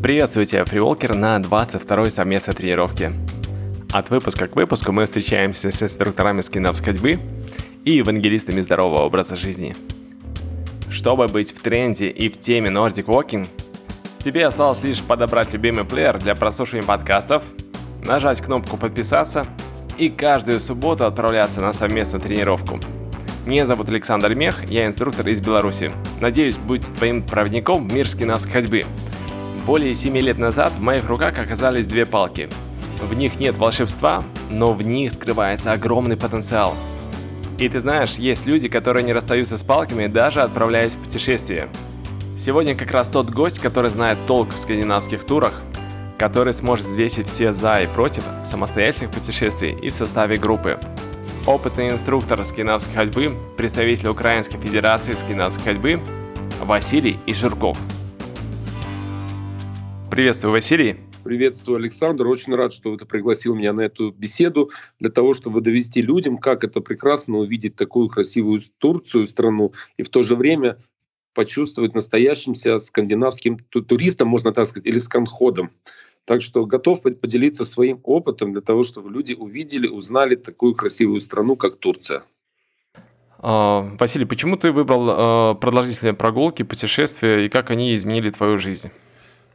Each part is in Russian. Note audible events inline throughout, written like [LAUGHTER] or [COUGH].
Приветствую тебя, фриволкер, на 22-й совместной тренировке. От выпуска к выпуску мы встречаемся с инструкторами скинов ходьбы и евангелистами здорового образа жизни. Чтобы быть в тренде и в теме Nordic Walking, тебе осталось лишь подобрать любимый плеер для прослушивания подкастов, нажать кнопку «Подписаться» и каждую субботу отправляться на совместную тренировку. Меня зовут Александр Мех, я инструктор из Беларуси. Надеюсь быть твоим проводником в мир скинавской ходьбы. Более 7 лет назад в моих руках оказались две палки. В них нет волшебства, но в них скрывается огромный потенциал. И ты знаешь, есть люди, которые не расстаются с палками, даже отправляясь в путешествие. Сегодня как раз тот гость, который знает толк в скандинавских турах, который сможет взвесить все за и против самостоятельных путешествий и в составе группы опытный инструктор скинавской ходьбы, представитель Украинской Федерации скинавской ходьбы Василий Ижурков. Приветствую, Василий. Приветствую, Александр. Очень рад, что ты пригласил меня на эту беседу для того, чтобы довести людям, как это прекрасно увидеть такую красивую Турцию, страну, и в то же время почувствовать настоящимся скандинавским туристом, можно так сказать, или сканходом. Так что готов поделиться своим опытом для того, чтобы люди увидели, узнали такую красивую страну, как Турция. А, Василий, почему ты выбрал а, продолжительные прогулки, путешествия и как они изменили твою жизнь?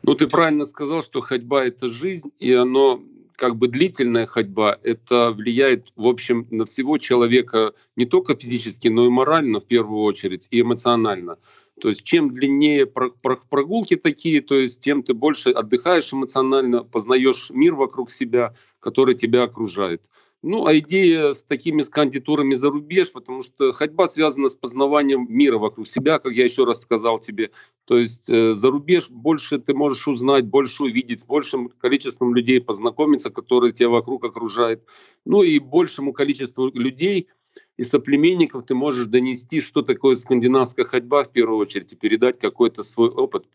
Ну, ты правильно сказал, что ходьба – это жизнь, и оно как бы длительная ходьба, это влияет, в общем, на всего человека не только физически, но и морально в первую очередь, и эмоционально. То есть чем длиннее прогулки такие, то есть тем ты больше отдыхаешь эмоционально, познаешь мир вокруг себя, который тебя окружает. Ну, а идея с такими скандитурами за рубеж, потому что ходьба связана с познаванием мира вокруг себя, как я еще раз сказал тебе. То есть э, за рубеж больше ты можешь узнать, больше увидеть, с большим количеством людей познакомиться, которые тебя вокруг окружают. Ну и большему количеству людей – и соплеменников ты можешь донести, что такое скандинавская ходьба в первую очередь и передать какой-то свой опыт.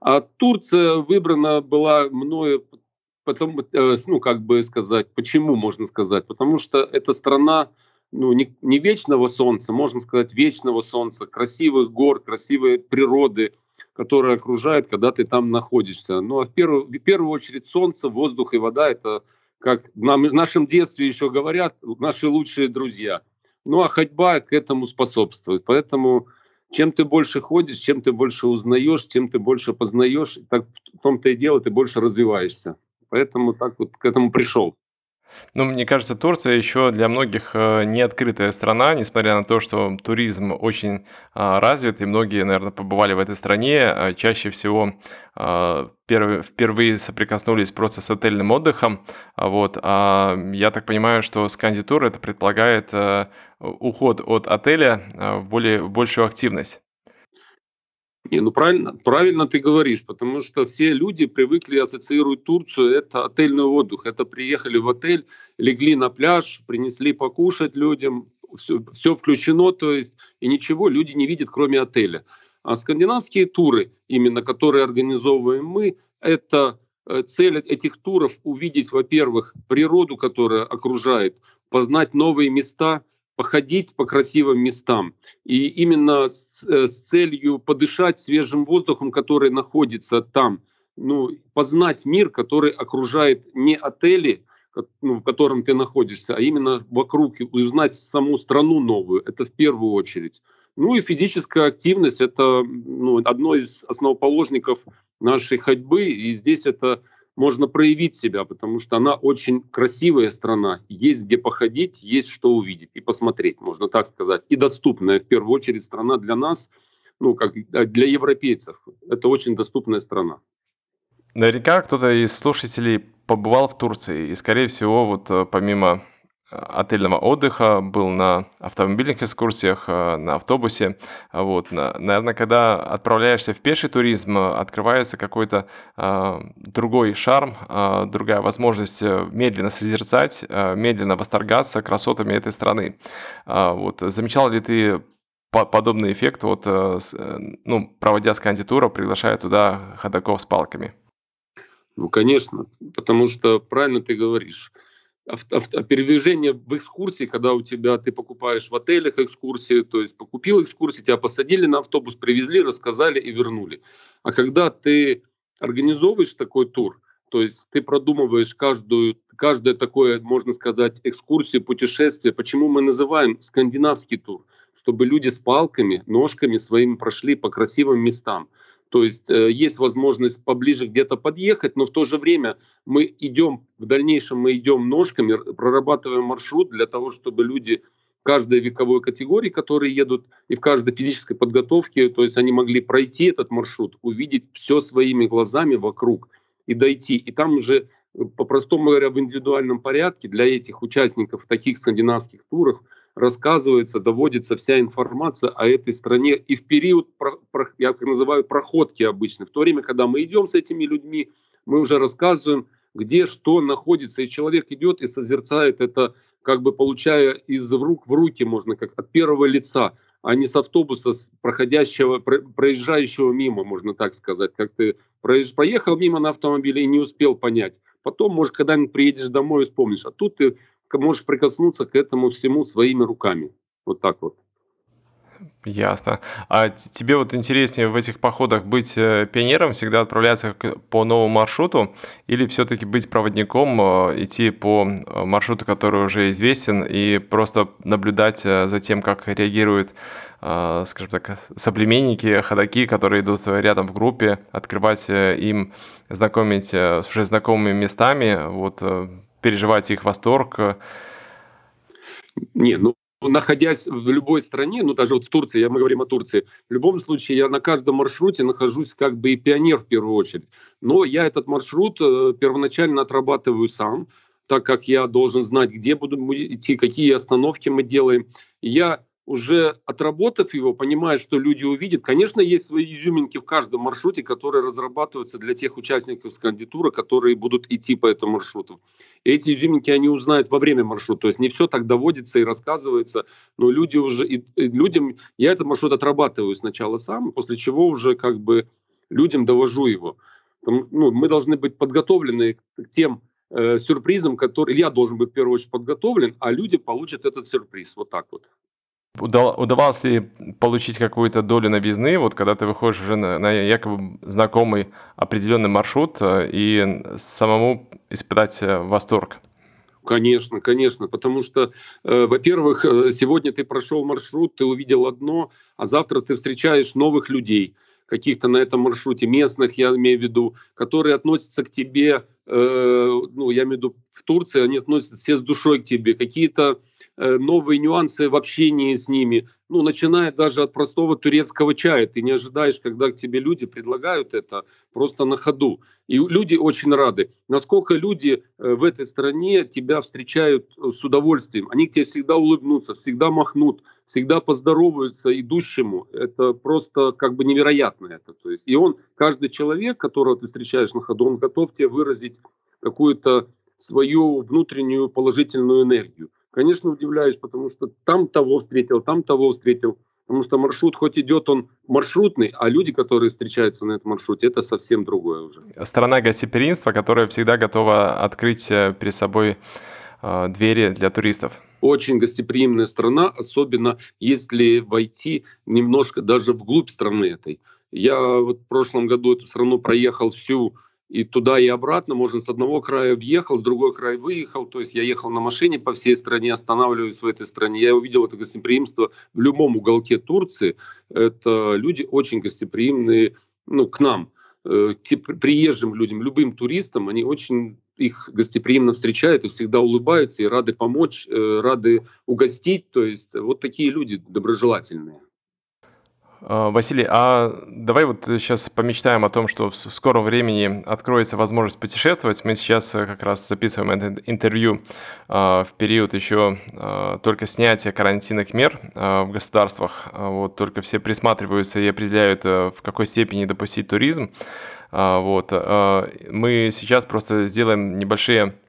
А Турция выбрана была мною, потом, э, ну как бы сказать, почему можно сказать, потому что это страна ну, не, не вечного солнца, можно сказать вечного солнца, красивых гор, красивой природы, которая окружает, когда ты там находишься. Ну а в первую, в первую очередь солнце, воздух и вода – это, как нам, в нашем детстве еще говорят, наши лучшие друзья – ну а ходьба к этому способствует. Поэтому чем ты больше ходишь, чем ты больше узнаешь, чем ты больше познаешь, так в том-то и дело, ты больше развиваешься. Поэтому так вот к этому пришел. Ну, мне кажется, Турция еще для многих э, не открытая страна, несмотря на то, что туризм очень а, развит, и многие, наверное, побывали в этой стране. А чаще всего а, впервые соприкоснулись просто с отельным отдыхом. Вот. А я так понимаю, что скандитур это предполагает э, уход от отеля в более большую активность. Не, ну правильно, правильно ты говоришь, потому что все люди привыкли ассоциировать Турцию, это отельный отдых. Это приехали в отель, легли на пляж, принесли покушать людям, все, все включено, то есть и ничего люди не видят, кроме отеля. А скандинавские туры, именно которые организовываем мы, это э, цель этих туров увидеть, во-первых, природу, которая окружает, познать новые места – походить по красивым местам. И именно с, э, с целью подышать свежим воздухом, который находится там, ну, познать мир, который окружает не отели, ну, в котором ты находишься, а именно вокруг, и узнать саму страну новую, это в первую очередь. Ну и физическая активность – это ну, одно из основоположников нашей ходьбы, и здесь это можно проявить себя, потому что она очень красивая страна, есть где походить, есть что увидеть и посмотреть, можно так сказать, и доступная в первую очередь страна для нас, ну как для европейцев, это очень доступная страна. Наверняка кто-то из слушателей побывал в Турции, и, скорее всего, вот э, помимо отельного отдыха, был на автомобильных экскурсиях, э, на автобусе. Вот. Наверное, когда отправляешься в пеший туризм, открывается какой-то э, другой шарм, э, другая возможность медленно созерцать, медленно восторгаться красотами этой страны. Вот. Замечал ли ты подобный эффект, вот, ну, проводя скандитура, приглашая туда ходаков с палками? Ну, конечно, потому что правильно ты говоришь передвижение в экскурсии, когда у тебя ты покупаешь в отелях экскурсии, то есть покупил экскурсии, тебя посадили на автобус, привезли, рассказали и вернули. А когда ты организовываешь такой тур, то есть ты продумываешь каждую, каждое такое, можно сказать, экскурсию, путешествие. Почему мы называем скандинавский тур? Чтобы люди с палками, ножками своими прошли по красивым местам. То есть э, есть возможность поближе где-то подъехать, но в то же время мы идем, в дальнейшем мы идем ножками, прорабатываем маршрут для того, чтобы люди каждой вековой категории, которые едут, и в каждой физической подготовке, то есть они могли пройти этот маршрут, увидеть все своими глазами вокруг и дойти. И там уже, по-простому говоря, в индивидуальном порядке для этих участников таких скандинавских туров – рассказывается, доводится вся информация о этой стране и в период, я как называю, проходки обычно. В то время, когда мы идем с этими людьми, мы уже рассказываем, где что находится, и человек идет и созерцает это, как бы получая из рук в руки, можно как от первого лица, а не с автобуса, с проходящего, проезжающего мимо, можно так сказать. Как ты проехал мимо на автомобиле и не успел понять. Потом, может, когда-нибудь приедешь домой и вспомнишь. А тут ты можешь прикоснуться к этому всему своими руками. Вот так вот. Ясно. А тебе вот интереснее в этих походах быть э, пионером, всегда отправляться по новому маршруту, или все-таки быть проводником, э, идти по э, маршруту, который уже известен, и просто наблюдать за тем, как реагируют, скажем так, соплеменники, ходаки, которые идут рядом в группе, открывать им, знакомить с уже знакомыми местами, вот переживать их восторг? Не, ну находясь в любой стране, ну даже вот в Турции, я, мы говорим о Турции, в любом случае я на каждом маршруте нахожусь как бы и пионер в первую очередь. Но я этот маршрут э, первоначально отрабатываю сам, так как я должен знать, где буду идти, какие остановки мы делаем. Я уже отработав его, понимая, что люди увидят, конечно, есть свои изюминки в каждом маршруте, которые разрабатываются для тех участников скандитуры, которые будут идти по этому маршруту. И эти изюминки они узнают во время маршрута. То есть не все так доводится и рассказывается, но люди уже, и, и людям, я этот маршрут отрабатываю сначала сам, после чего уже как бы людям довожу его. Ну, мы должны быть подготовлены к тем э, сюрпризам, которые я должен быть в первую очередь подготовлен, а люди получат этот сюрприз. Вот так вот. Удавалось ли получить какую-то долю новизны, вот когда ты выходишь уже на, на якобы знакомый определенный маршрут э, и самому испытать э, восторг? Конечно, конечно, потому что, э, во-первых, э, сегодня ты прошел маршрут, ты увидел одно, а завтра ты встречаешь новых людей, каких-то на этом маршруте, местных, я имею в виду, которые относятся к тебе, э, ну, я имею в виду в Турции, они относятся все с душой к тебе, какие-то новые нюансы в общении с ними, ну, начиная даже от простого турецкого чая. Ты не ожидаешь, когда к тебе люди предлагают это просто на ходу. И люди очень рады. Насколько люди э, в этой стране тебя встречают э, с удовольствием. Они к тебе всегда улыбнутся, всегда махнут, всегда поздороваются идущему. Это просто как бы невероятно это. То есть, и он, каждый человек, которого ты встречаешь на ходу, он готов тебе выразить какую-то свою внутреннюю положительную энергию. Конечно, удивляюсь, потому что там того встретил, там того встретил. Потому что маршрут хоть идет он маршрутный, а люди, которые встречаются на этом маршруте, это совсем другое уже. Страна гостеприимства, которая всегда готова открыть э, перед собой э, двери для туристов. Очень гостеприимная страна, особенно если войти немножко даже вглубь страны этой. Я вот в прошлом году эту страну проехал всю и туда и обратно, можно с одного края въехал, с другой края выехал, то есть я ехал на машине по всей стране, останавливаюсь в этой стране, я увидел это гостеприимство в любом уголке Турции, это люди очень гостеприимные, ну, к нам, э, к приезжим людям, любым туристам, они очень их гостеприимно встречают и всегда улыбаются и рады помочь, э, рады угостить, то есть вот такие люди доброжелательные. А, Василий, а давай вот сейчас помечтаем о том, что в скором времени откроется возможность путешествовать. Мы сейчас э, как раз записываем это интервью а, в период еще только снятия карантинных мер в государствах. Вот только все присматриваются и определяют, э, в какой степени допустить туризм. Вот. Мы сейчас просто сделаем небольшие Э,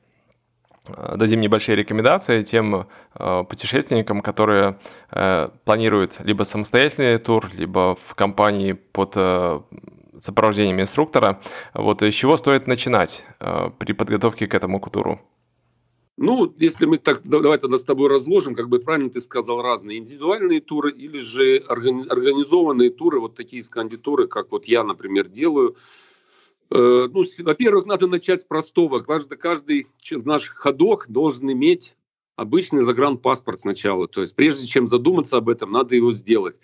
дадим небольшие рекомендации тем э, путешественникам, которые э, планируют либо самостоятельный тур, либо в компании под сопровождением инструктора. Вот с чего стоит начинать при подготовке к этому туру? Ну, если мы так, давай тогда с тобой разложим, как бы правильно ты сказал, разные индивидуальные туры или же организованные туры, вот такие скандитуры, как вот я, например, делаю. Э, ну, во-первых, надо начать с простого. Каждый, каждый наш ходок должен иметь обычный загранпаспорт сначала. То есть прежде чем задуматься об этом, надо его сделать.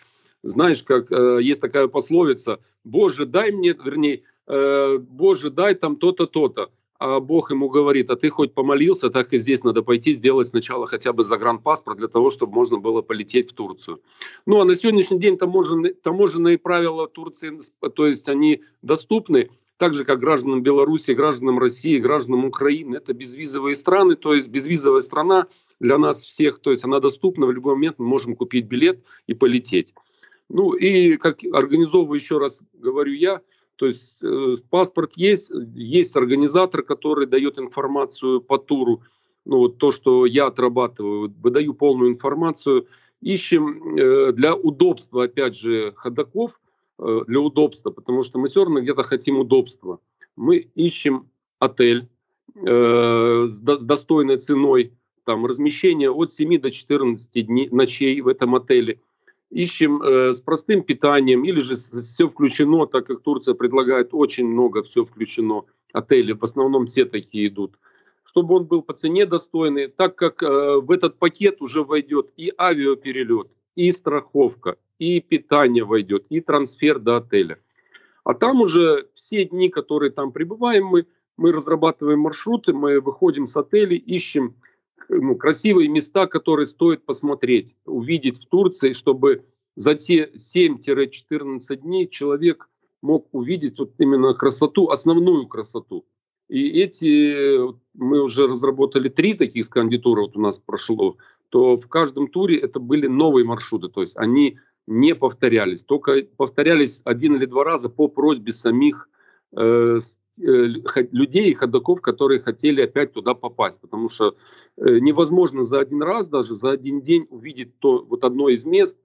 Знаешь, как э, есть такая пословица, Боже, дай мне, вернее, э, Боже, дай там то-то, то-то. А Бог ему говорит, а ты хоть помолился, так и здесь надо пойти сделать сначала хотя бы загранпаспорт для того, чтобы можно было полететь в Турцию. Ну а на сегодняшний день таможенные, таможенные правила Турции, то есть они доступны, так же как гражданам Беларуси, гражданам России, гражданам Украины. Это безвизовые страны, то есть безвизовая страна для нас всех, то есть она доступна в любой момент, мы можем купить билет и полететь. Ну и как организовываю еще раз говорю я, то есть э, паспорт есть, есть организатор, который дает информацию по туру, ну вот то, что я отрабатываю, выдаю полную информацию, ищем э, для удобства, опять же, ходаков, для удобства, потому что мы все равно где-то хотим удобства. Мы ищем отель э, с достойной ценой, там размещение от 7 до 14 дней, ночей в этом отеле – ищем э, с простым питанием или же все включено, так как Турция предлагает очень много, все включено, отели, в основном все такие идут, чтобы он был по цене достойный, так как э, в этот пакет уже войдет и авиаперелет, и страховка, и питание войдет, и трансфер до отеля. А там уже все дни, которые там пребываем, мы, мы разрабатываем маршруты, мы выходим с отелей, ищем ну, красивые места, которые стоит посмотреть, увидеть в Турции, чтобы за те 7-14 дней человек мог увидеть вот именно красоту, основную красоту. И эти, мы уже разработали три таких скандитура, вот у нас прошло, то в каждом туре это были новые маршруты, то есть они не повторялись, только повторялись один или два раза по просьбе самих э, Э, людей, ходоков, которые хотели опять туда попасть, потому что э, невозможно за один раз, даже за один день увидеть то, вот одно из мест,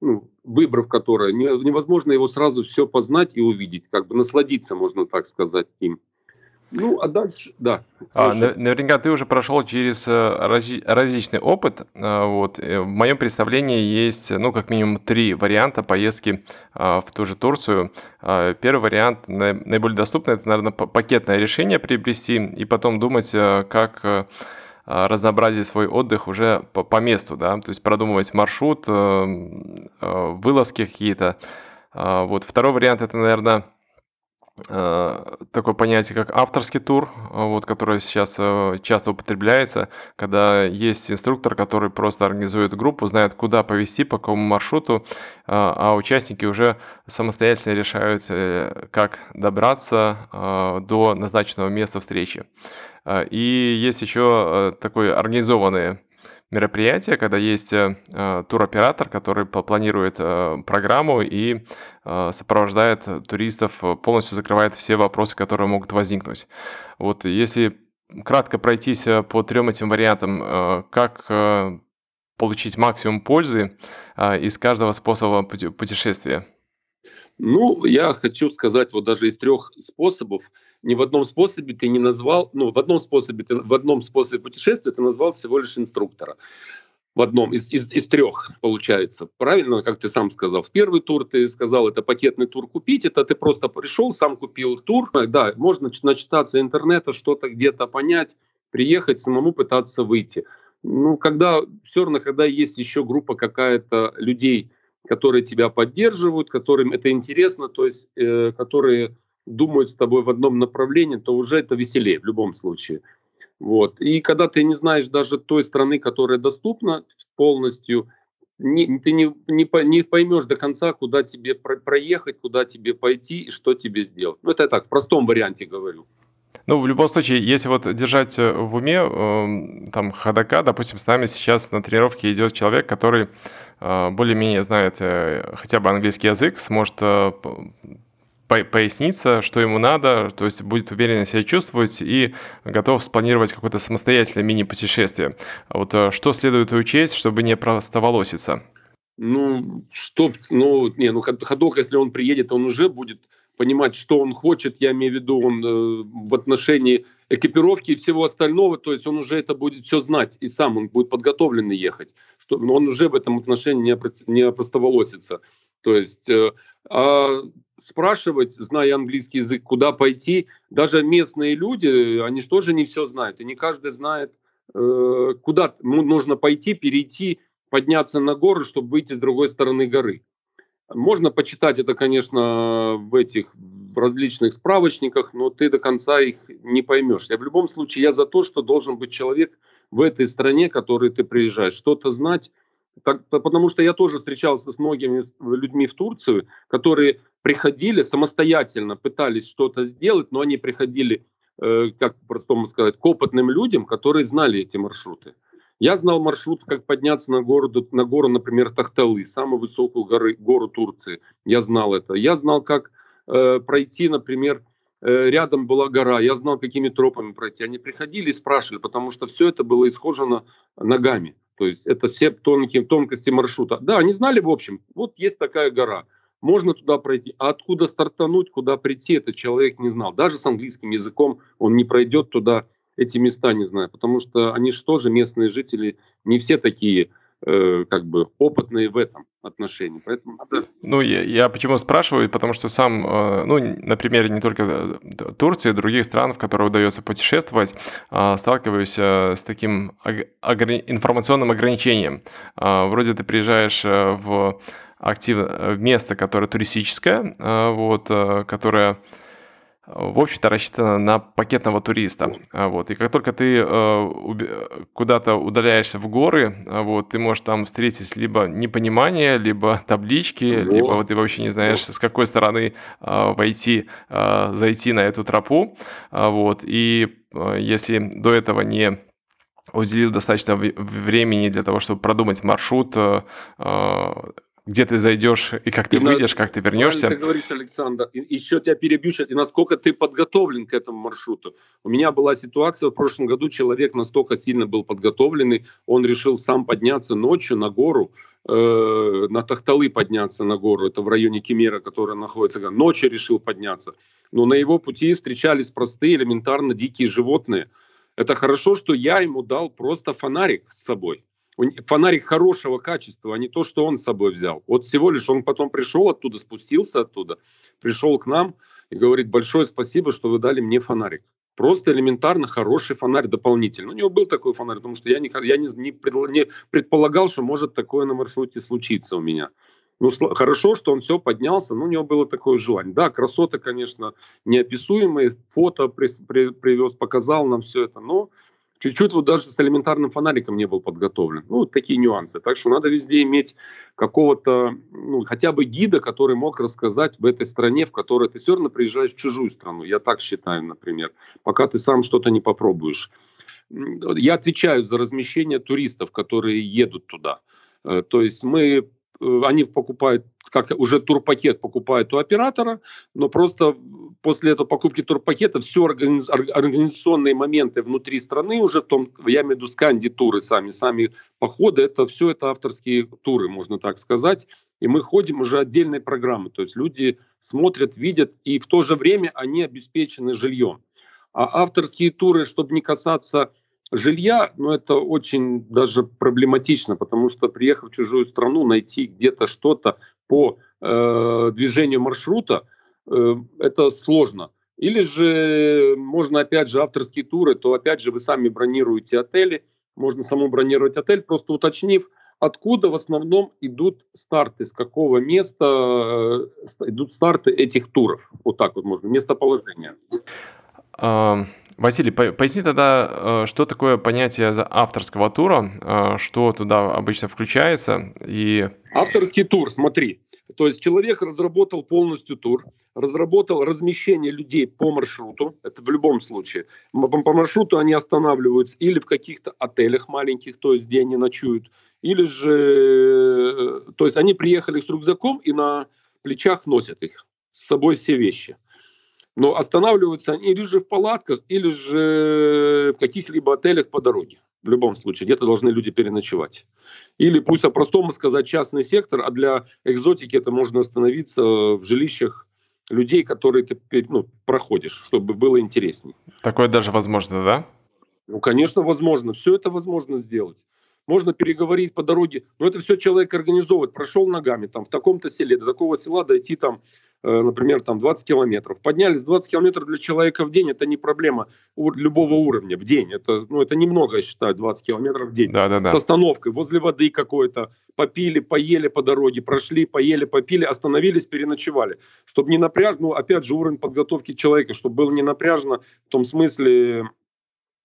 ну, выбрав которое, невозможно его сразу все познать и увидеть, как бы насладиться, можно так сказать, им. Ну, а дальше, да. А, наверняка ты уже прошел через э, разли, различный опыт. Э, вот. Э, в моем представлении есть, ну, как минимум три варианта поездки в ту же Турцию. Первый вариант, наиболее доступный, это, наверное, пакетное решение приобрести и потом думать, как разнообразить свой отдых уже по, по месту, да, то есть продумывать маршрут, вылазки какие-то. Вот. Второй вариант, это, наверное, такое понятие, как авторский тур, вот, которое сейчас э, часто употребляется, когда есть инструктор, который просто организует группу, знает, куда повести, по какому маршруту, э, а участники уже самостоятельно решают, как добраться до назначенного места встречи. И есть еще такой организованный мероприятие, когда есть э, э, туроператор, который планирует э, программу и сопровождает туристов, полностью закрывает все вопросы, которые могут возникнуть. Вот если кратко пройтись по трем этим вариантам, как получить максимум пользы из каждого способа путешествия? Ну, я хочу сказать, вот даже из трех способов – ни в одном способе ты не назвал, ну, в одном способе, ты, в одном способе путешествия ты назвал всего лишь инструктора. В одном из, из, из трех, получается. Правильно, как ты сам сказал. В первый тур ты сказал, это пакетный тур купить, это ты просто пришел, сам купил тур. Да, можно начитаться интернета, что-то где-то понять, приехать, самому пытаться выйти. Ну, когда, все равно, когда есть еще группа какая-то людей, которые тебя поддерживают, которым это интересно, то есть, э, которые думают с тобой в одном направлении, то уже это веселее в любом случае. Вот. И когда ты не знаешь даже той страны, которая доступна полностью, не, ты не, не, не поймешь до конца, куда тебе про, проехать, куда тебе пойти и что тебе сделать. Ну, это я так, в простом варианте говорю. Ну, в любом случае, если вот держать э, в уме, э, там, ходока, допустим, с нами сейчас на тренировке идет человек, который э, более-менее знает э, хотя бы английский язык, сможет э, поясниться, что ему надо, то есть будет уверенно себя чувствовать и готов спланировать какое-то самостоятельное мини-путешествие. А вот э, что следует учесть, чтобы не простоволоситься? Ну, что, ну, не, ну, ходок, если он приедет, он уже будет понимать, что он хочет, я имею в виду, он э, в отношении экипировки и всего остального, то есть он уже это будет все знать, и сам он будет подготовленный ехать, что он уже в этом отношении не, не простоволосится. То есть э, А спрашивать, зная английский язык, куда пойти, даже местные люди, они же тоже не все знают, и не каждый знает, э, куда нужно пойти, перейти, подняться на гору, чтобы выйти с другой стороны горы. Можно почитать это, конечно, в этих различных справочниках, но ты до конца их не поймешь. Я в любом случае я за то, что должен быть человек в этой стране, в которой ты приезжаешь, что-то знать, так, потому что я тоже встречался с многими людьми в Турцию, которые приходили самостоятельно, пытались что-то сделать, но они приходили, э, как по-простому сказать, к опытным людям, которые знали эти маршруты. Я знал маршрут, как подняться на гору, на гору, например, Тахталы, самую высокую горы, гору Турции. Я знал это. Я знал, как э, пройти, например, э, рядом была гора. Я знал, какими тропами пройти. Они приходили и спрашивали, потому что все это было исхожено ногами. То есть это все тонкие тонкости маршрута. Да, они знали в общем, вот есть такая гора, можно туда пройти. А откуда стартануть, куда прийти, этот человек не знал. Даже с английским языком он не пройдет туда, эти места не знаю, потому что они же тоже местные жители, не все такие э, как бы опытные в этом отношении. Поэтому надо... Ну, я, я почему спрашиваю, потому что сам, э, ну, на примере не только э, Турции, других стран, в которые удается путешествовать, э, сталкиваюсь с таким информационным ограничением. Вроде ты приезжаешь в актив... место, которое туристическое, вот, которое в общем-то рассчитана на пакетного туриста. А, вот. И как только ты э, куда-то удаляешься в горы, а, вот, ты можешь там встретить либо непонимание, либо таблички, О. либо вот ты вообще не знаешь, с какой стороны э, войти, зайти на эту тропу. А, вот. И если до этого не уделил достаточно времени для того, чтобы продумать маршрут, э, где ты зайдешь и как ты и выйдешь, на... как ты вернешься. Ты говоришь, Александр, и, еще тебя перебью сейчас, и насколько ты подготовлен к этому маршруту. У меня была ситуация, в прошлом году человек настолько сильно был подготовленный, он решил сам подняться ночью на гору, э, на Тахталы подняться на гору, это в районе Кемера, которая находится, ночью решил подняться. Но на его пути встречались простые, элементарно дикие животные. Это хорошо, что я ему дал просто фонарик с собой фонарик хорошего качества, а не то, что он с собой взял. Вот всего лишь он потом пришел оттуда, спустился оттуда, пришел к нам и говорит, большое спасибо, что вы дали мне фонарик. Просто элементарно хороший фонарь дополнительно. У него был такой фонарь, потому что я не, я не, не, не предполагал, что может такое на маршруте случиться у меня. Ну, хорошо, что он все поднялся, но у него было такое желание. Да, красоты, конечно, неописуемые, фото при, при, привез, показал нам все это, но чуть-чуть вот даже с элементарным фонариком не был подготовлен. Ну, вот такие нюансы. Так что надо везде иметь какого-то, ну, хотя бы гида, который мог рассказать в этой стране, в которой ты все равно приезжаешь в чужую страну. Я так считаю, например, пока ты сам что-то не попробуешь. Я отвечаю за размещение туристов, которые едут туда. Э, то есть мы Э, они покупают, как уже турпакет покупают у оператора, но просто после этого покупки турпакета все организационные моменты внутри страны уже в том, я имею в виду сканди туры сами, сами походы, это все это авторские туры, можно так сказать. И мы ходим уже отдельной программы, то есть люди смотрят, видят, и в то же время они обеспечены жильем. А авторские туры, чтобы не касаться жилья, ну, это очень даже проблематично, потому что, приехав в чужую страну, найти где-то что-то по э, движению маршрута, э, это сложно. Или же можно, опять же, авторские туры, то, опять же, вы сами бронируете отели, можно саму бронировать отель, просто уточнив, откуда в основном идут старты, с какого места э, идут старты этих туров. Вот так вот можно, местоположение. Василий, поясни тогда, э, что такое понятие авторского тура, э, что туда обычно включается и... Авторский тур, смотри. То есть человек разработал полностью тур, разработал размещение людей по маршруту, это в любом случае. По маршруту они останавливаются или в каких-то отелях маленьких, то есть где они ночуют, или же, э, то есть они приехали с рюкзаком и на плечах носят их с собой все вещи. Но останавливаются они или же в палатках, или же в каких-либо отелях по дороге. В любом случае, где-то должны люди переночевать. Или пусть по-простому сказать частный сектор, а для экзотики это можно остановиться в жилищах людей, которые ты ну, проходишь, чтобы было интереснее. Такое даже возможно, да? Ну, конечно, возможно. Все это возможно сделать. можно переговорить по дороге, но это все человек организовывает, прошел ногами, там, в таком-то селе, до такого села дойти там например, там 20 километров. Поднялись 20 километров для человека в день, это не проблема любого уровня в день. Это, ну, это немного, я считаю, 20 километров в день. Да, да, да. С остановкой, возле воды какой-то. Попили, поели по дороге, прошли, поели, попили, остановились, переночевали. Чтобы не напряжно, ну, опять же, уровень подготовки человека, чтобы было не напряжно в том смысле,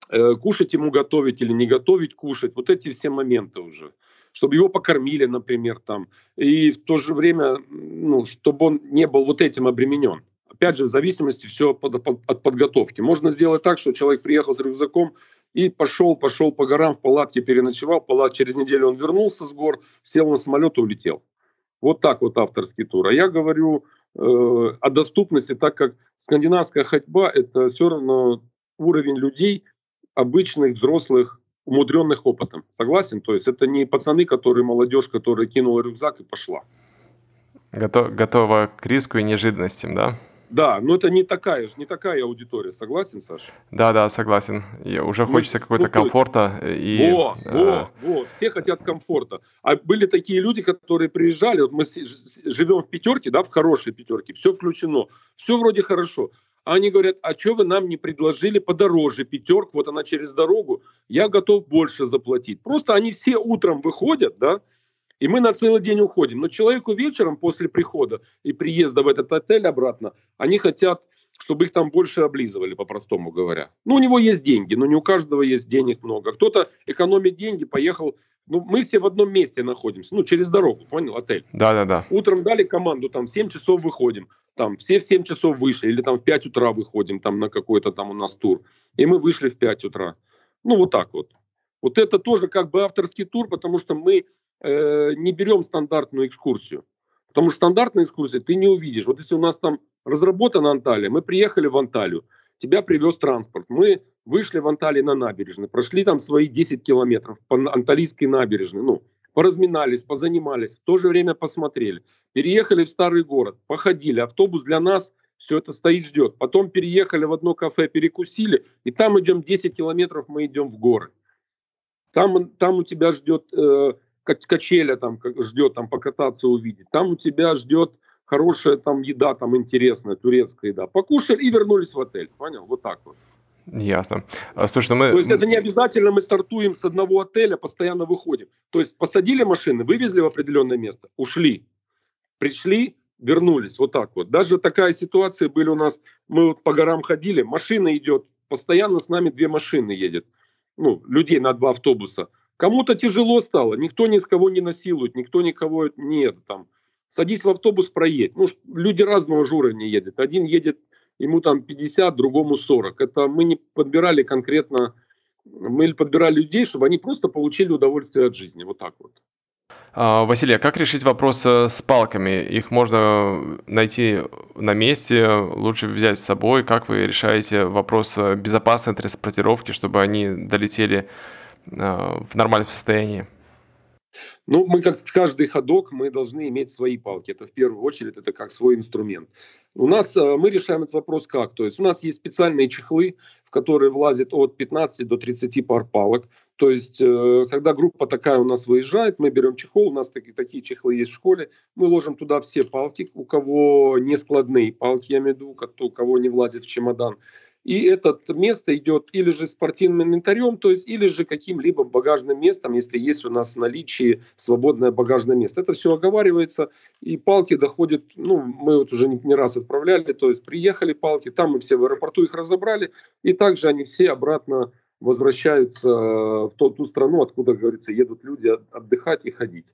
э, кушать ему готовить или не готовить кушать. Вот эти все моменты уже чтобы его покормили, например, там, и в то же время, ну, чтобы он не был вот этим обременен. Опять же, в зависимости все от подготовки. Можно сделать так, что человек приехал с рюкзаком и пошел, пошел по горам, в палатке переночевал, палат, через неделю он вернулся с гор, сел на самолет и улетел. Вот так вот авторский тур. А я говорю э, о доступности, так как скандинавская ходьба – это все равно уровень людей, обычных взрослых умудренных опытом. Согласен? То есть это не пацаны, которые молодежь, которая кинула рюкзак и пошла. Готов, готова к риску и неожиданностям, да? Да, но это не такая же, не такая аудитория, согласен, Саша? Да, да, согласен. И уже ну, хочется какого-то ну, комфорта и. Во, э... во, во, все хотят комфорта. А были такие люди, которые приезжали, вот мы живем в пятерке, да, в хорошей пятерке, все включено, все вроде хорошо. А они говорят, а что вы нам не предложили подороже пятерку, вот она через дорогу, я готов больше заплатить. Просто они все утром выходят, да, и мы на целый день уходим. Но человеку вечером после прихода и приезда в этот отель обратно, они хотят, чтобы их там больше облизывали, по-простому говоря. Ну, у него есть деньги, но не у каждого есть денег много. Кто-то экономит деньги, поехал ну, мы все в одном месте находимся, ну, через дорогу, понял, отель. Да, да, да. Утром дали команду, там, в 7 часов выходим, там, все в 7 часов вышли, или там в 5 утра выходим, там, на какой-то там у нас тур, и мы вышли в 5 утра. Ну, вот так вот. Вот это тоже как бы авторский тур, потому что мы э, не берем стандартную экскурсию. Потому что стандартная экскурсия ты не увидишь. Вот если у нас там разработана Анталия, мы приехали в Анталию, тебя привез транспорт, мы вышли в Анталии на набережной, прошли там свои 10 километров по Анталийской набережной, ну, поразминались, позанимались, в то же время посмотрели. Переехали в старый город, походили, автобус для нас все это стоит, ждет. Потом переехали в одно кафе, перекусили, и там идем 10 километров, мы идем в горы. Там, там у тебя ждет э, качеля, там ждет там покататься, увидеть. Там у тебя ждет хорошая там еда, там интересная, турецкая еда. Покушали и вернулись в отель. Понял? Вот так вот. Ясно. А, слушай, ну мы... То есть это не обязательно мы стартуем с одного отеля, постоянно выходим. То есть посадили машины, вывезли в определенное место, ушли, пришли, вернулись. Вот так вот. Даже такая ситуация были у нас, мы вот по горам ходили, машина идет, постоянно с нами две машины едет. Ну, людей на два автобуса. Кому-то тяжело стало, никто ни с кого не насилует, никто никого нет там. Садись в автобус, проедь. Ну, люди разного же уровня едут. Один едет ему там 50, другому 40. Это мы не подбирали конкретно, мы подбирали людей, чтобы они просто получили удовольствие от жизни. Вот так вот. А, Василий, а как решить вопрос э, с палками? Их можно найти на месте, лучше взять с собой. Как вы решаете вопрос э, безопасной транспортировки, чтобы они долетели э, в нормальном состоянии? Ну, мы как каждый ходок, мы должны иметь свои палки. Это в первую очередь, это как свой инструмент. У нас, э, мы решаем этот вопрос как? То есть у нас есть специальные чехлы, в которые влазит от 15 до 30 пар палок. То есть, э, когда группа такая у нас выезжает, мы берем чехол, у нас такие, такие чехлы есть в школе, мы ложим туда все палки, у кого не складные палки, я имею в виду, у кого не влазит в чемодан. И это место идет или же спортивным инвентарем, то есть или же каким-либо багажным местом, если есть у нас в наличии свободное багажное место. Это все оговаривается, и палки доходят, ну, мы вот уже не, не раз отправляли, то есть приехали палки, там мы все в аэропорту их разобрали, и также они все обратно возвращаются в ту, ту страну, откуда, говорится, едут люди отдыхать и ходить.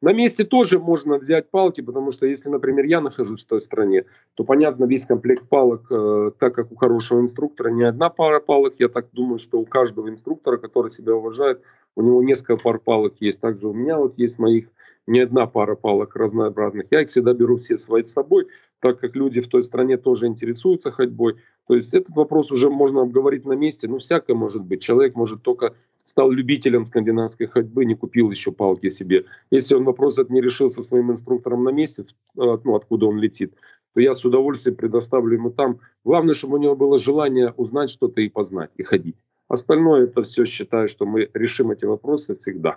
На месте тоже можно взять палки, потому что если, например, я нахожусь в той стране, то, понятно, весь комплект палок, э, так как у хорошего инструктора не одна пара палок, я так думаю, что у каждого инструктора, который себя уважает, у него несколько пар палок есть. Также у меня вот есть моих не одна пара палок разнообразных. Я их всегда беру все свои с собой, так как люди в той стране тоже интересуются ходьбой. То есть этот вопрос уже можно обговорить на месте. Ну, всякое может быть. Человек может только стал любителем скандинавской ходьбы, не купил еще палки себе. Если он вопрос этот не решил со своим инструктором на месте, э, ну, откуда он летит, то я с удовольствием предоставлю ему там. Главное, чтобы у него было желание узнать что-то и познать, и ходить. Остальное это все считаю, что мы решим эти вопросы всегда.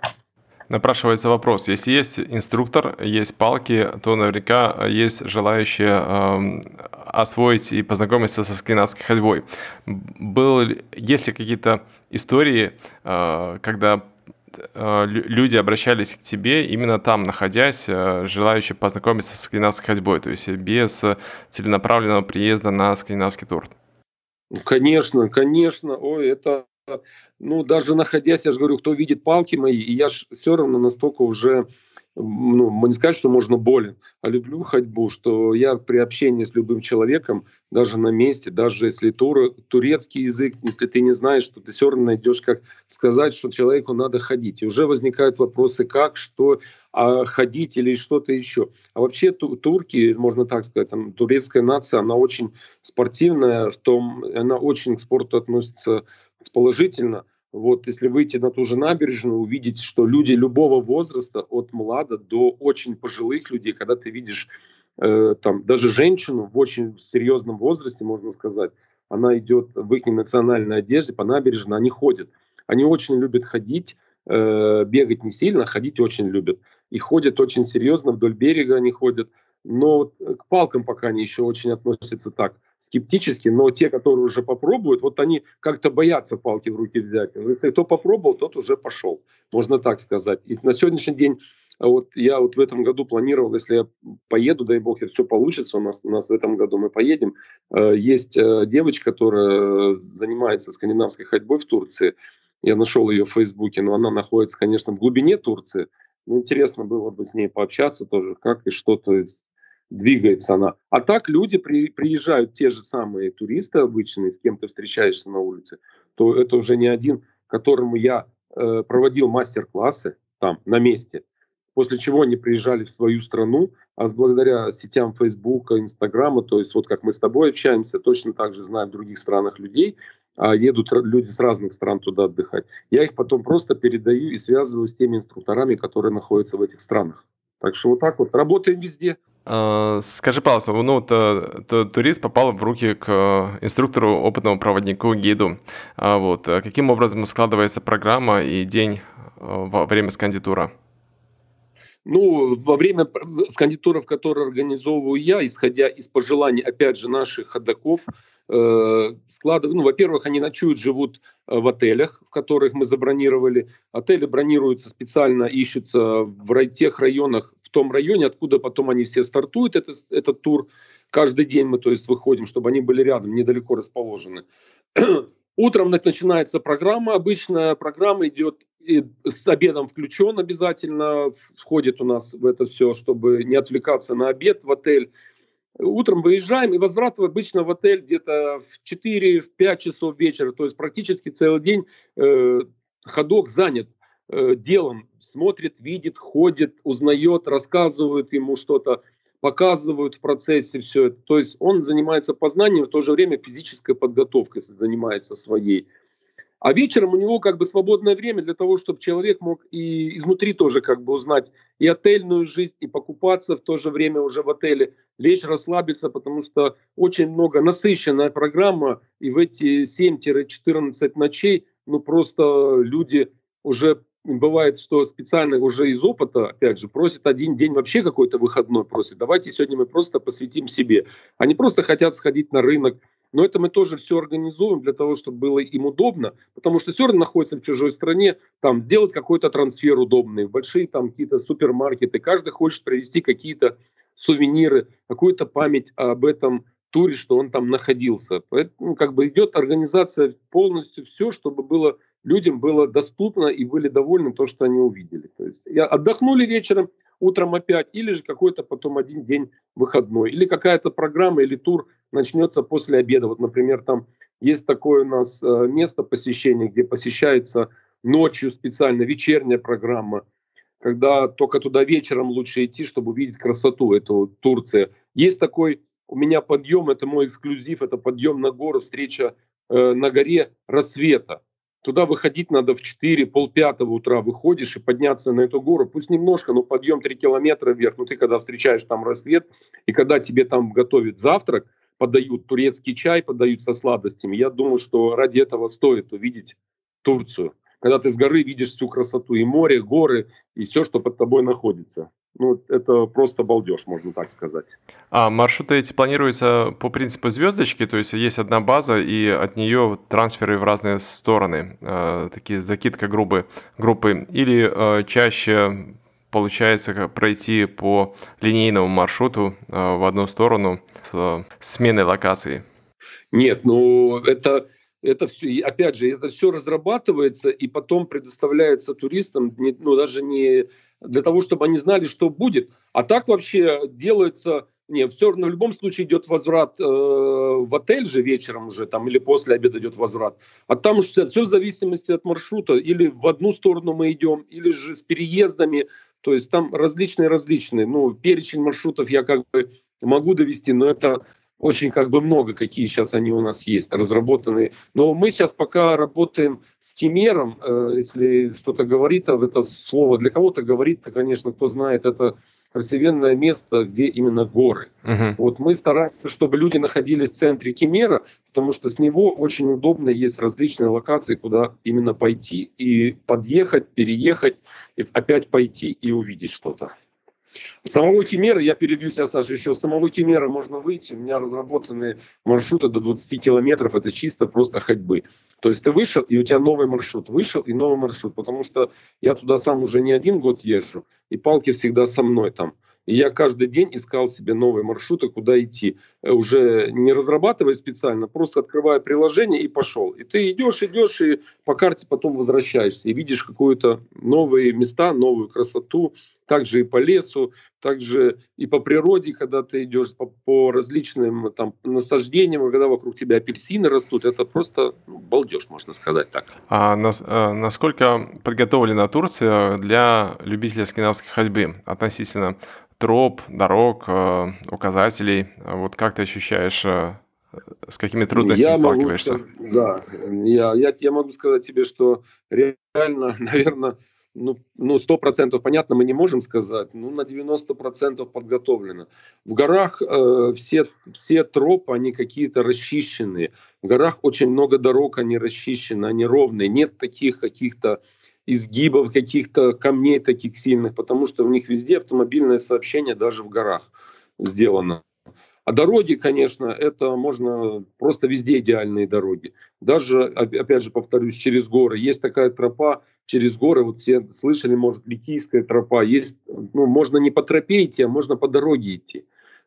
Напрашивается вопрос, если есть инструктор, есть палки, то наверняка есть желающие э, освоить и познакомиться со скандинавской ходьбой. Был, есть ли какие-то истории, э, когда э, люди обращались к тебе именно там, находясь, э, желающие познакомиться с скандинавской ходьбой, то есть без целенаправленного приезда на скандинавский тур? Конечно, конечно. Ой, это ну, даже находясь, я же говорю, кто видит палки мои, и я же все равно настолько уже, ну, не сказать, что можно болен, а люблю ходьбу, что я при общении с любым человеком, даже на месте, даже если тур, турецкий язык, если ты не знаешь, что ты все равно найдешь, как сказать, что человеку надо ходить. И уже возникают вопросы, как, что, а ходить или что-то еще. А вообще ту, турки, можно так сказать, там, турецкая нация, она очень спортивная, в том, она очень к спорту относится положительно. Вот если выйти на ту же набережную, увидеть, что люди любого возраста, от млада до очень пожилых людей, когда ты видишь э, там даже женщину в очень серьезном возрасте, можно сказать, она идет в их национальной одежде по набережной, они ходят. Они очень любят ходить, э, бегать не сильно, ходить очень любят. И ходят очень серьезно, вдоль берега они ходят. Но к палкам пока они еще очень относятся так скептически, но те, которые уже попробуют, вот они как-то боятся палки в руки взять. Если кто попробовал, тот уже пошел, можно так сказать. И на сегодняшний день а вот я вот в этом году планировал, если я поеду, дай бог, если все получится, у нас, у нас в этом году мы поедем. Э, есть э, девочка, которая занимается скандинавской ходьбой в Турции. Я нашел ее в Фейсбуке, но она находится, конечно, в глубине Турции. Ну, интересно было бы с ней пообщаться тоже, как и что, то есть двигается она. А так люди при, приезжают, те же самые туристы обычные, с кем ты встречаешься на улице, то это уже не один, которому я э, проводил мастер-классы там, на месте, после чего они приезжали в свою страну, а благодаря сетям Фейсбука, Инстаграма, то есть вот как мы с тобой общаемся, точно так же знаем в других странах людей, а едут люди с разных стран туда отдыхать. Я их потом просто передаю и связываю с теми инструкторами, которые находятся в этих странах. Так что вот так вот, работаем везде. А, скажи, пожалуйста, ну, то, то, турист попал в руки к э, инструктору, опытному проводнику, гиду. А вот, э, каким образом складывается программа и день э, во время скандитура? Ну, во время скандитуров, которые организовываю я, исходя из пожеланий, опять же, наших ходаков, э, складываю, ну, во-первых, они ночуют, живут в отелях, в которых мы забронировали. Отели бронируются специально, ищутся в тех районах, том районе, откуда потом они все стартуют этот, этот тур. Каждый день мы, то есть, выходим, чтобы они были рядом, недалеко расположены. [CLEARS THROAT] Утром начинается программа. Обычно программа идет и с обедом включен обязательно. Входит у нас в это все, чтобы не отвлекаться на обед в отель. Утром выезжаем и возврат обычно в отель где-то в 4-5 часов вечера. То есть практически целый день э, ходок занят э, делом смотрит, видит, ходит, узнает, рассказывают ему что-то, показывают в процессе все это. То есть он занимается познанием, в то же время физической подготовкой занимается своей. А вечером у него как бы свободное время для того, чтобы человек мог и изнутри тоже как бы узнать и отельную жизнь, и покупаться в то же время уже в отеле, лечь, расслабиться, потому что очень много насыщенная программа, и в эти 7-14 ночей, ну просто люди уже бывает, что специально уже из опыта, опять же, просят один день вообще какой-то выходной, просят, давайте сегодня мы просто посвятим себе. Они просто хотят сходить на рынок, но это мы тоже все организуем для того, чтобы было им удобно, потому что все равно находится в чужой стране, там, делать какой-то трансфер удобный, большие там какие-то супермаркеты, каждый хочет привезти какие-то сувениры, какую-то память об этом туре, что он там находился. Поэтому как бы идет организация полностью все, чтобы было людям было доступно и были довольны то, что они увидели. То есть отдохнули вечером, утром опять, или же какой-то потом один день выходной, или какая-то программа или тур начнется после обеда. Вот, например, там есть такое у нас э, место посещения, где посещается ночью специально вечерняя программа, когда только туда вечером лучше идти, чтобы увидеть красоту эту Турции. Есть такой у меня подъем, это мой эксклюзив, это подъем на гору, встреча э, на горе рассвета. Туда выходить надо в 4, полпятого утра выходишь и подняться на эту гору. Пусть немножко, но подъем 3 километра вверх. Но ты когда встречаешь там рассвет, и когда тебе там готовят завтрак, подают турецкий чай, подают со сладостями. Я думаю, что ради этого стоит увидеть Турцию. Когда ты с горы видишь всю красоту и море, горы, и все, что под тобой находится. Ну, это просто балдеж, можно так сказать. А маршруты эти планируются по принципу звездочки, то есть есть одна база, и от нее трансферы в разные стороны, э, такие закидка группы, группы, или э, чаще получается пройти по линейному маршруту э, в одну сторону с э, сменой локации? Нет, ну это это все, опять же, это все разрабатывается и потом предоставляется туристам, ну даже не для того, чтобы они знали, что будет, а так вообще делается, не, все равно в любом случае идет возврат э, в отель же вечером уже там или после обеда идет возврат, а там все в зависимости от маршрута, или в одну сторону мы идем, или же с переездами, то есть там различные различные, ну перечень маршрутов я как бы могу довести, но это очень как бы много, какие сейчас они у нас есть, разработанные. Но мы сейчас пока работаем с Кемером, э, если что-то говорит, а это слово для кого-то говорит, то, конечно, кто знает, это красивенное место, где именно горы. Uh-huh. Вот мы стараемся, чтобы люди находились в центре Кемера, потому что с него очень удобно есть различные локации, куда именно пойти. И подъехать, переехать, и опять пойти и увидеть что-то. Самого Кемера, я перебью тебя, Саша, еще, самого Кемера можно выйти, у меня разработаны маршруты до 20 километров, это чисто просто ходьбы. То есть ты вышел, и у тебя новый маршрут, вышел, и новый маршрут, потому что я туда сам уже не один год езжу, и палки всегда со мной там. И я каждый день искал себе новые маршруты, куда идти. Э, уже не разрабатывая специально, просто открывая приложение и пошел. И ты идешь, идешь, и по карте потом возвращаешься. И видишь какую-то новые места, новую красоту. Также и по лесу, также и по природе, когда ты идешь по, по различным там, насаждениям, когда вокруг тебя апельсины растут. Это просто ну, балдеж, можно сказать так. А нас, а насколько подготовлена Турция для любителей скандинавской ходьбы относительно троп, дорог, э, указателей. Вот как ты ощущаешь, э, с какими трудностями я сталкиваешься? Могу, да, я, я, я могу сказать тебе, что реально, [LAUGHS] наверное, ну, ну, сто процентов понятно, мы не можем сказать, ну, на 90 процентов подготовлено. В горах э, все, все тропы, они какие-то расчищенные. В горах очень много дорог, они расчищены, они ровные. Нет таких каких-то изгибов, каких-то камней таких сильных, потому что у них везде автомобильное сообщение, даже в горах сделано. А дороги, конечно, это можно просто везде идеальные дороги. Даже, опять же, повторюсь, через горы. Есть такая тропа через горы, вот все слышали, может, Ликийская тропа. Есть, ну, можно не по тропе идти, а можно по дороге идти.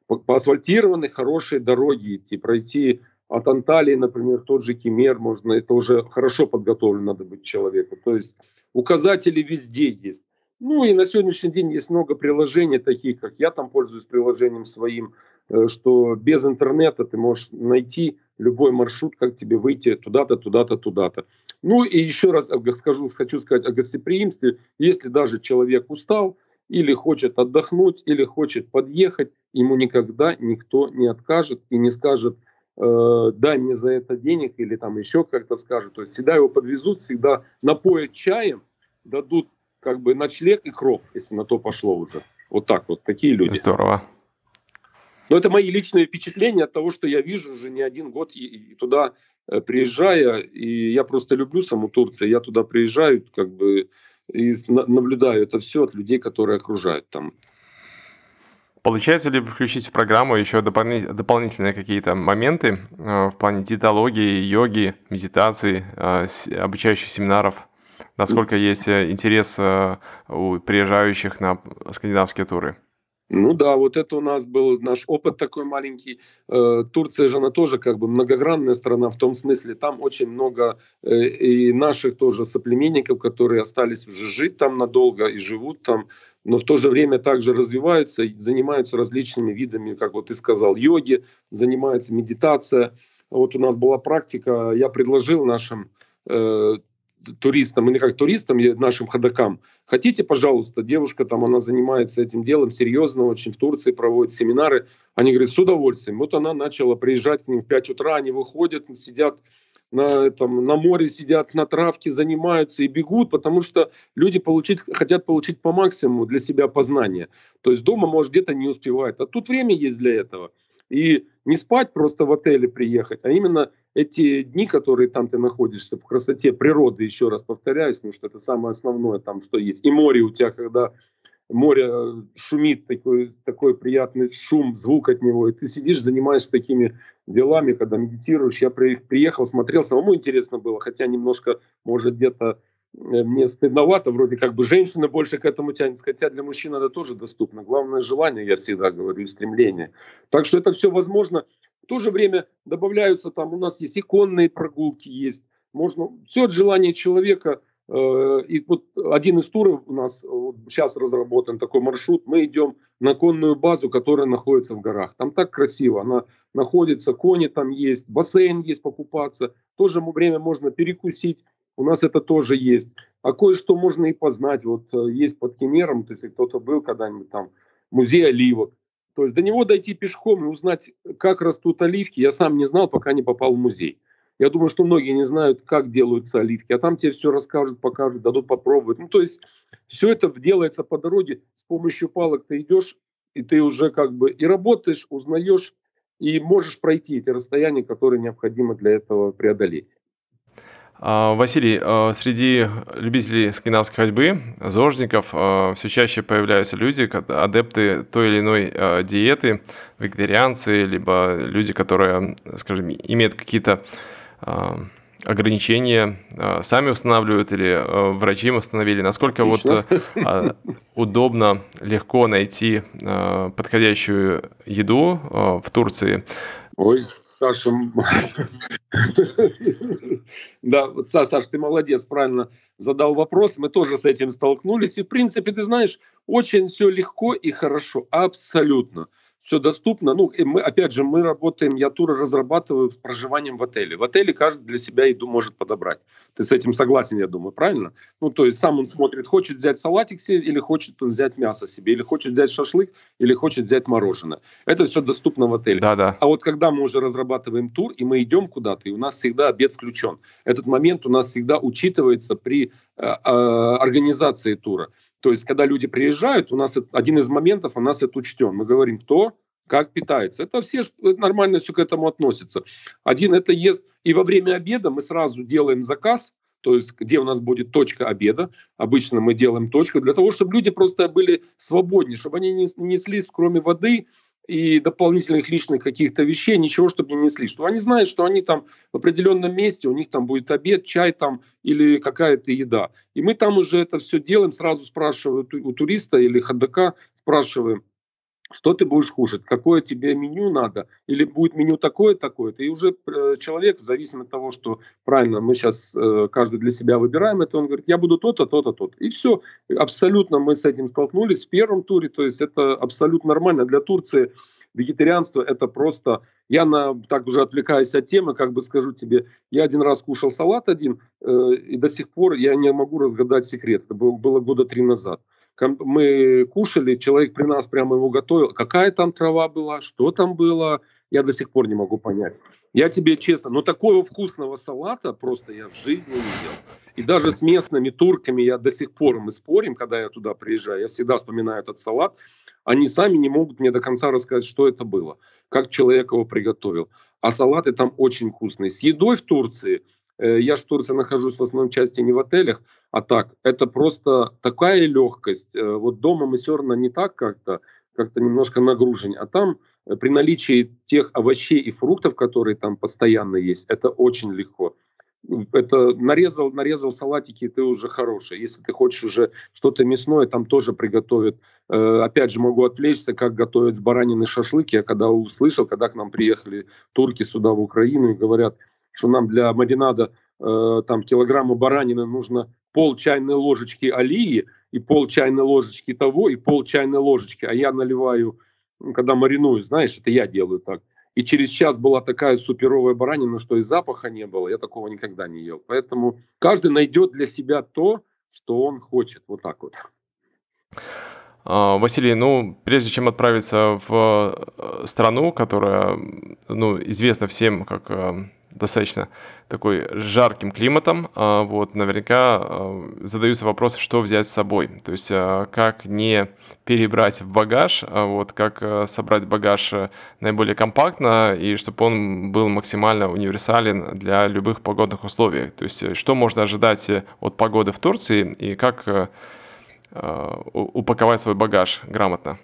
По, по асфальтированной хорошей дороге идти, пройти от Анталии, например, тот же Кемер, можно, это уже хорошо подготовлен надо быть человеку. То есть Указатели везде есть. Ну и на сегодняшний день есть много приложений, таких как я там пользуюсь приложением своим, э, что без интернета ты можешь найти любой маршрут, как тебе выйти туда-то, туда-то, туда-то. Ну и еще раз скажу, хочу сказать о гостеприимстве. Если даже человек устал, или хочет отдохнуть, или хочет подъехать, ему никогда никто не откажет и не скажет, э, дай мне за это денег или там еще как-то скажут. То есть всегда его подвезут, всегда напоят чаем, дадут как бы ночлег и кров, если на то пошло уже. Вот так вот, такие люди. Здорово. Но это мои личные впечатления от того, что я вижу уже не один год и, и туда э, приезжая, и я просто люблю саму Турцию, я туда приезжаю, как бы и наблюдаю это все от людей, которые окружают там. Получается ли включить в программу еще дополнительные какие-то моменты э, в плане диетологии, йоги, медитации, э, обучающих семинаров? Насколько есть интерес у приезжающих на скандинавские туры? Ну да, вот это у нас был наш опыт такой маленький. Турция же она тоже как бы многогранная страна в том смысле, там очень много и наших тоже соплеменников, которые остались жить там надолго и живут там но в то же время также развиваются и занимаются различными видами, как вот ты сказал, йоги, занимаются медитация. Вот у нас была практика, я предложил нашим э, туристам, или как туристам, нашим ходокам, хотите, пожалуйста, девушка там, она занимается этим делом серьезно, очень в Турции проводит семинары, они говорят, с удовольствием. Вот она начала приезжать к ним в 5 утра, они выходят, сидят на, этом, на море сидят, на травке занимаются и бегут, потому что люди получить, хотят получить по максимуму для себя познания. То есть дома, может, где-то не успевает. А тут время есть для этого. И не спать просто в отеле приехать, а именно эти дни, которые там ты находишься, в красоте природы, еще раз повторяюсь, потому что это самое основное там, что есть. И море у тебя, когда море э, шумит, такой, такой приятный шум, звук от него, и ты сидишь, занимаешься такими делами, когда медитируешь. Я приехал, смотрел, самому интересно было, хотя немножко, может, где-то э, мне стыдновато, вроде как бы женщина больше к этому тянется, хотя для мужчин это тоже доступно. Главное желание, я всегда говорю, и стремление. Так что это все возможно. В то же время добавляются там, у нас есть иконные прогулки, есть, можно, все от желания человека – Э, и вот один из туров у нас вот сейчас разработан такой маршрут. Мы идем на конную базу, которая находится в горах. Там так красиво. Она находится, кони там есть, бассейн есть покупаться. В то же время можно перекусить. У нас это тоже есть. А кое-что можно и познать. Вот э, есть под Кемером, то если кто-то был когда-нибудь там, музей оливок. То есть до него дойти пешком и узнать, как растут оливки, я сам не знал, пока не попал в музей. Я думаю, что многие не знают, как делаются оливки, а там тебе все расскажут, покажут, дадут попробовать. Ну, то есть все это делается по дороге, с помощью палок ты идешь, и ты уже как бы и работаешь, узнаешь, и можешь пройти эти расстояния, которые необходимо для этого преодолеть. А, Василий, а, среди любителей скандинавской ходьбы, зожников, а, все чаще появляются люди, адепты той или иной диеты, вегетарианцы, либо люди, которые, скажем, имеют какие-то ограничения сами устанавливают или врачи им установили? Насколько Отлично. вот удобно, легко найти подходящую еду в Турции? Ой, Саша, да, Саша, ты молодец, правильно задал вопрос, мы тоже с этим столкнулись, и в принципе, ты знаешь, очень все легко и хорошо, абсолютно все доступно. Ну, и мы, опять же, мы работаем, я туры разрабатываю с проживанием в отеле. В отеле каждый для себя еду может подобрать. Ты с этим согласен, я думаю, правильно? Ну, то есть сам он смотрит, хочет взять салатик себе, или хочет он взять мясо себе, или хочет взять шашлык, или хочет взять мороженое. Это все доступно в отеле. Да, да. А вот когда мы уже разрабатываем тур, и мы идем куда-то, и у нас всегда обед включен. Этот момент у нас всегда учитывается при э, э, организации тура. То есть, когда люди приезжают, у нас один из моментов, у нас это учтен. Мы говорим, кто как питается. Это все нормально все к этому относятся. Один это ест, и во время обеда мы сразу делаем заказ, то есть где у нас будет точка обеда. Обычно мы делаем точку для того, чтобы люди просто были свободнее, чтобы они не неслись, кроме воды, и дополнительных личных каких-то вещей, ничего, чтобы не несли. Что они знают, что они там в определенном месте, у них там будет обед, чай там или какая-то еда. И мы там уже это все делаем, сразу спрашивают у туриста или ходока, спрашиваем, что ты будешь кушать, какое тебе меню надо, или будет меню такое-такое-то. И уже э, человек, в зависимости от того, что правильно мы сейчас э, каждый для себя выбираем это, он говорит, я буду то-то, то-то, то-то. И все, абсолютно мы с этим столкнулись в первом туре, то есть это абсолютно нормально. Для Турции вегетарианство это просто, я на, так уже отвлекаюсь от темы, как бы скажу тебе, я один раз кушал салат один, э, и до сих пор я не могу разгадать секрет, это было года три назад мы кушали, человек при нас прямо его готовил. Какая там трава была, что там было, я до сих пор не могу понять. Я тебе честно, но такого вкусного салата просто я в жизни не ел. И даже с местными турками я до сих пор мы спорим, когда я туда приезжаю, я всегда вспоминаю этот салат. Они сами не могут мне до конца рассказать, что это было, как человек его приготовил. А салаты там очень вкусные. С едой в Турции, э, я в Турции нахожусь в основном части не в отелях, а так, это просто такая легкость. Э, вот дома мы все равно не так как-то, как-то немножко нагружен. А там э, при наличии тех овощей и фруктов, которые там постоянно есть, это очень легко. Это нарезал, нарезал салатики, ты уже хороший. Если ты хочешь уже что-то мясное, там тоже приготовят. Э, опять же, могу отвлечься, как готовят баранины шашлыки. Я когда услышал, когда к нам приехали турки сюда, в Украину, и говорят, что нам для маринада там килограмма баранины нужно пол чайной ложечки олии и пол чайной ложечки того и пол чайной ложечки, а я наливаю, когда мариную, знаешь, это я делаю так. И через час была такая суперовая баранина, что и запаха не было. Я такого никогда не ел. Поэтому каждый найдет для себя то, что он хочет. Вот так вот. А, Василий, ну, прежде чем отправиться в э, страну, которая, ну, известна всем как э, достаточно такой жарким климатом, а, вот, наверняка а, задаются вопросы, что взять с собой. То есть, а, как не перебрать в багаж, вот, как собрать багаж наиболее компактно и чтобы он был максимально универсален для любых погодных условий. То есть, что можно ожидать от погоды в Турции и как упаковать свой багаж грамотно.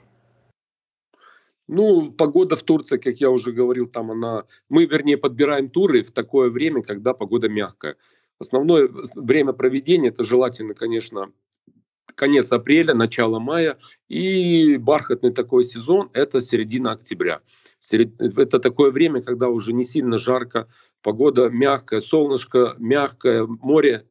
Ну, погода в Турции, как я уже говорил, там она... Мы, вернее, подбираем туры в такое время, когда погода мягкая. Основное время проведения, это желательно, конечно, конец апреля, начало мая. И бархатный такой сезон – это середина октября. Это такое время, когда уже не сильно жарко, погода мягкая, солнышко мягкое, море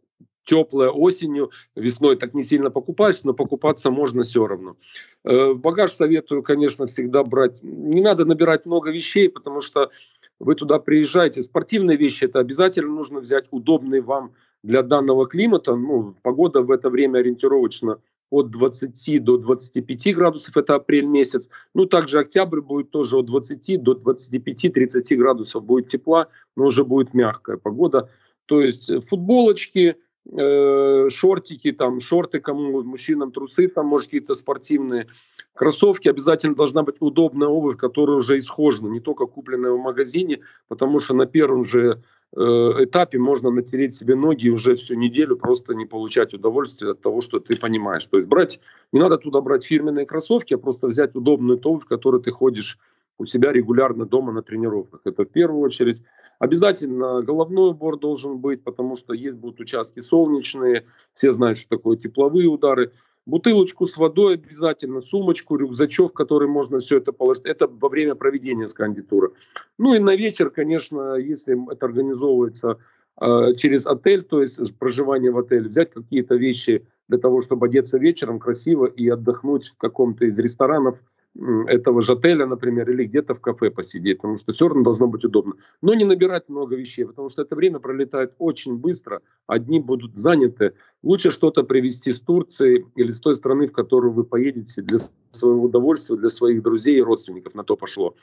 теплая осенью, весной так не сильно покупаешься, но покупаться можно все равно. Э, багаж советую, конечно, всегда брать. Не надо набирать много вещей, потому что вы туда приезжаете. Спортивные вещи это обязательно нужно взять, удобные вам для данного климата. Ну, погода в это время ориентировочно от 20 до 25 градусов, это апрель месяц. Ну, также октябрь будет тоже от 20 до 25-30 градусов будет тепла, но уже будет мягкая погода. То есть футболочки, э, шортики, там, шорты кому, мужчинам трусы, там, может, какие-то спортивные кроссовки. Обязательно должна быть удобная обувь, которая уже исхожена, не только купленная в магазине, потому что на первом же э, этапе можно натереть себе ноги и уже всю неделю просто не получать удовольствие от того, что ты понимаешь. То есть брать, не надо туда брать фирменные кроссовки, а просто взять удобную обувь, в которой ты ходишь у себя регулярно дома на тренировках. Это в первую очередь. Обязательно головной убор должен быть, потому что есть будут участки солнечные, все знают, что такое тепловые удары. Бутылочку с водой обязательно, сумочку, рюкзачок, в который можно все это положить. Это во время проведения скандитуры. Ну и на вечер, конечно, если это организовывается э, через отель, то есть проживание в отеле, взять какие-то вещи для того, чтобы одеться вечером красиво и отдохнуть в каком-то из ресторанов – этого же отеля, например, или где-то в кафе посидеть, потому что все равно должно быть удобно. Но не набирать много вещей, потому что это время пролетает очень быстро, одни будут заняты. Лучше что-то привезти с Турции или с той страны, в которую вы поедете для своего удовольствия, для своих друзей и родственников, на то пошло.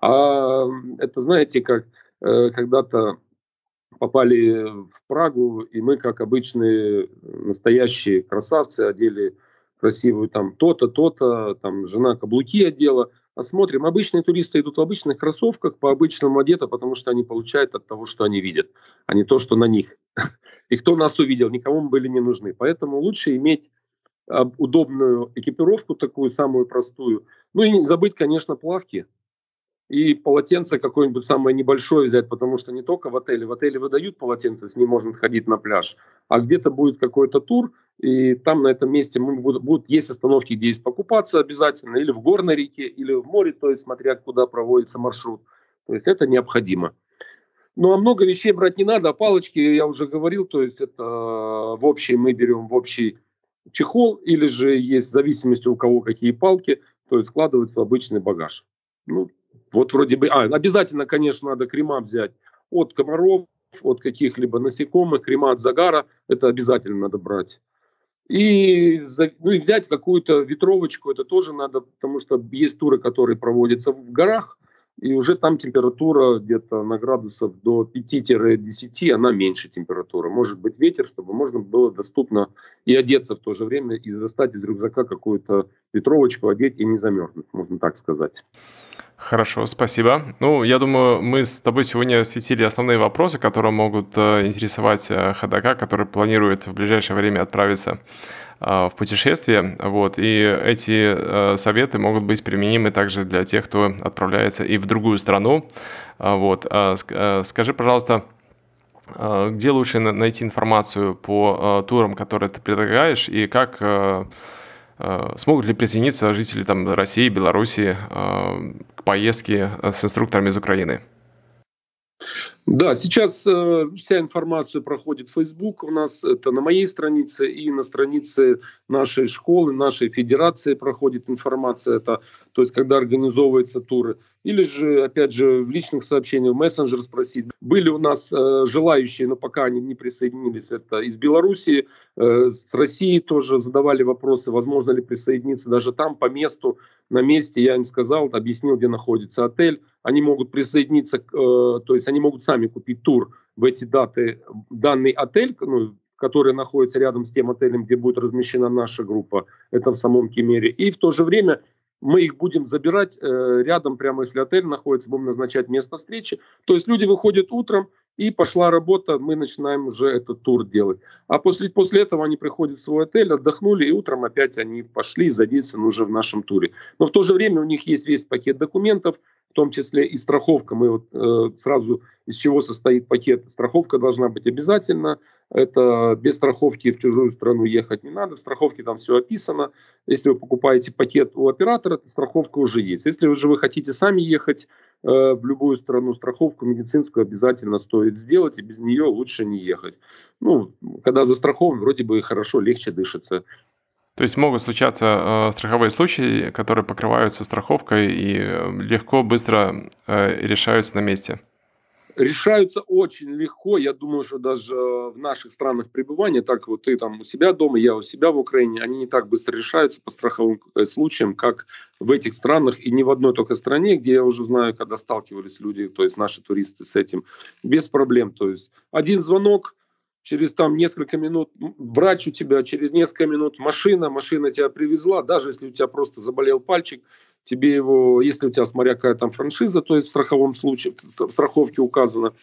А это, знаете, как э, когда-то попали в Прагу, и мы, как обычные настоящие красавцы, одели красивую, там то-то, то-то, там жена каблуки одела. Посмотрим, обычные туристы идут в обычных кроссовках, по обычному одето, потому что они получают от того, что они видят, а не то, что на них. [LAUGHS] И кто нас увидел, никому мы были не нужны. Поэтому лучше иметь удобную экипировку, такую самую простую. Ну и забыть, конечно, плавки и полотенце какое-нибудь самое небольшое взять, потому что не только в отеле. В отеле выдают полотенце, с ним можно сходить на пляж, а где-то будет какой-то тур, и там на этом месте мы будут, будут есть остановки, где есть покупаться обязательно, или в горной реке, или в море, то есть смотря куда проводится маршрут. То есть это необходимо. Ну а много вещей брать не надо, а палочки, я уже говорил, то есть это в общий мы берем в общий чехол, или же есть в зависимости у кого какие палки, то есть складывать в обычный багаж. Ну, вот вроде бы, а, обязательно, конечно, надо крема взять от комаров, от каких-либо насекомых, крема от загара, это обязательно надо брать. И, ну, и взять какую-то ветровочку, это тоже надо, потому что есть туры, которые проводятся в горах, и уже там температура где-то на градусов до 5-10, она меньше температуры. Может быть ветер, чтобы можно было доступно и одеться в то же время, и достать из рюкзака какую-то ветровочку, одеть и не замерзнуть, можно так сказать. Хорошо, спасибо. Ну, я думаю, мы с тобой сегодня осветили основные вопросы, которые могут э, интересовать э, ходока, который планирует в ближайшее время отправиться в путешествие. Вот, и эти советы могут быть применимы также для тех, кто отправляется и в другую страну. Вот, скажи, пожалуйста, где лучше найти информацию по турам, которые ты предлагаешь, и как Э, смогут ли присоединиться жители там, России, Беларуси э, к поездке с инструкторами из Украины? Да, сейчас э, вся информация проходит в Facebook у нас, это на моей странице и на странице нашей школы, нашей федерации проходит информация, это, то есть когда организовываются туры. Или же, опять же, в личных сообщениях, в мессенджер спросить. Были у нас э, желающие, но пока они не присоединились, это из Белоруссии, э, с России тоже задавали вопросы, возможно ли присоединиться даже там по месту, на месте. Я им сказал, объяснил, где находится отель они могут присоединиться, э, то есть они могут сами купить тур в эти даты, данный отель, ну, который находится рядом с тем отелем, где будет размещена наша группа, это в самом Кемере. И в то же время мы их будем забирать э, рядом, прямо если отель находится, будем назначать место встречи. То есть люди выходят утром, и пошла работа, мы начинаем уже этот тур делать. А после, после этого они приходят в свой отель, отдохнули, и утром опять они пошли задействованы уже в нашем туре. Но в то же время у них есть весь пакет документов, в том числе и страховка. Мы вот э, сразу из чего состоит пакет. Страховка должна быть обязательно. Это без страховки в чужую страну ехать не надо. В страховке там все описано. Если вы покупаете пакет у оператора, то страховка уже есть. Если же вы хотите сами ехать э, в любую страну, страховку медицинскую обязательно стоит сделать, и без нее лучше не ехать. Ну, когда застрахован, вроде бы хорошо, легче дышится. То есть могут случаться э, страховые случаи, которые покрываются страховкой и э, легко, быстро э, решаются на месте. Решаются очень легко. Я думаю, что даже в наших странах пребывания, так вот ты там у себя дома, я у себя в Украине, они не так быстро решаются по страховым э, случаям, как в этих странах и не в одной только стране, где я уже знаю, когда сталкивались люди, то есть наши туристы с этим, без проблем. То есть один звонок, через там несколько минут врач у тебя, через несколько минут машина, машина тебя привезла, даже если у тебя просто заболел пальчик, тебе его, если у тебя, смотря какая там франшиза, то есть в страховом случае, в страховке указано,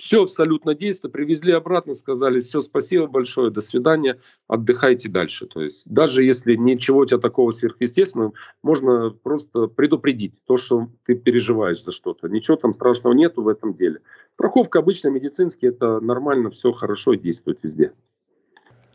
все абсолютно действует, привезли обратно, сказали, все, спасибо большое, до свидания, отдыхайте дальше. То есть даже если ничего у тебя такого сверхъестественного, можно просто предупредить то, что ты переживаешь за что-то. Ничего там страшного нету в этом деле. Страховка обычно медицинский, это нормально, все хорошо действует везде.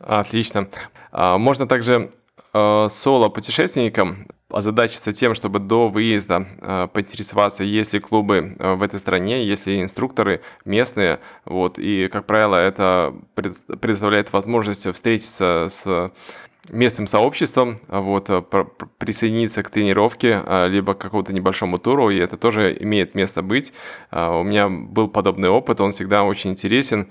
Отлично. А, можно также э, соло-путешественникам озадачиться тем, чтобы до выезда э, поинтересоваться, есть ли клубы э, в этой стране, есть ли инструкторы местные, вот, и, как правило, это предоставляет возможность встретиться с местным сообществом, вот, э, присоединиться к тренировке, либо к какому-то небольшому туру, и это тоже имеет место быть. У меня был подобный опыт, он всегда очень интересен.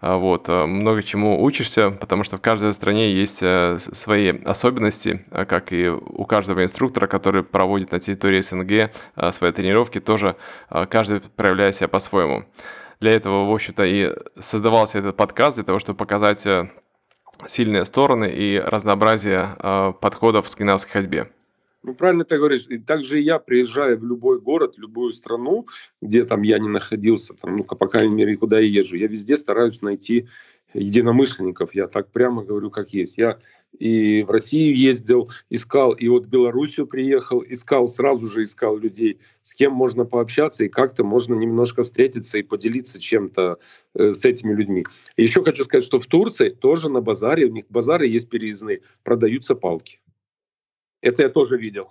А, вот, э, много чему учишься, потому что в каждой стране есть э, свои особенности, а, как и у каждого инструктора, который проводит на территории СНГ э, свои тренировки, тоже каждый проявляет себя по-своему. Для этого, в общем-то, и создавался этот подкаст, для того, чтобы показать сильные стороны и разнообразие подходов к скандинавской ходьбе. Ну, правильно ты говоришь. И также я, приезжаю в любой город, в любую страну, где там я не находился, там, ну, по крайней мере, куда я езжу, я везде стараюсь найти единомышленников. Я так прямо говорю, как есть. Я и в Россию ездил, искал, и вот в Белоруссию приехал, искал, сразу же искал людей, с кем можно пообщаться, и как-то можно немножко встретиться и поделиться чем-то э, с этими людьми. Еще хочу сказать, что в Турции тоже на базаре, у них базары есть переездные, продаются палки. Это я тоже видел.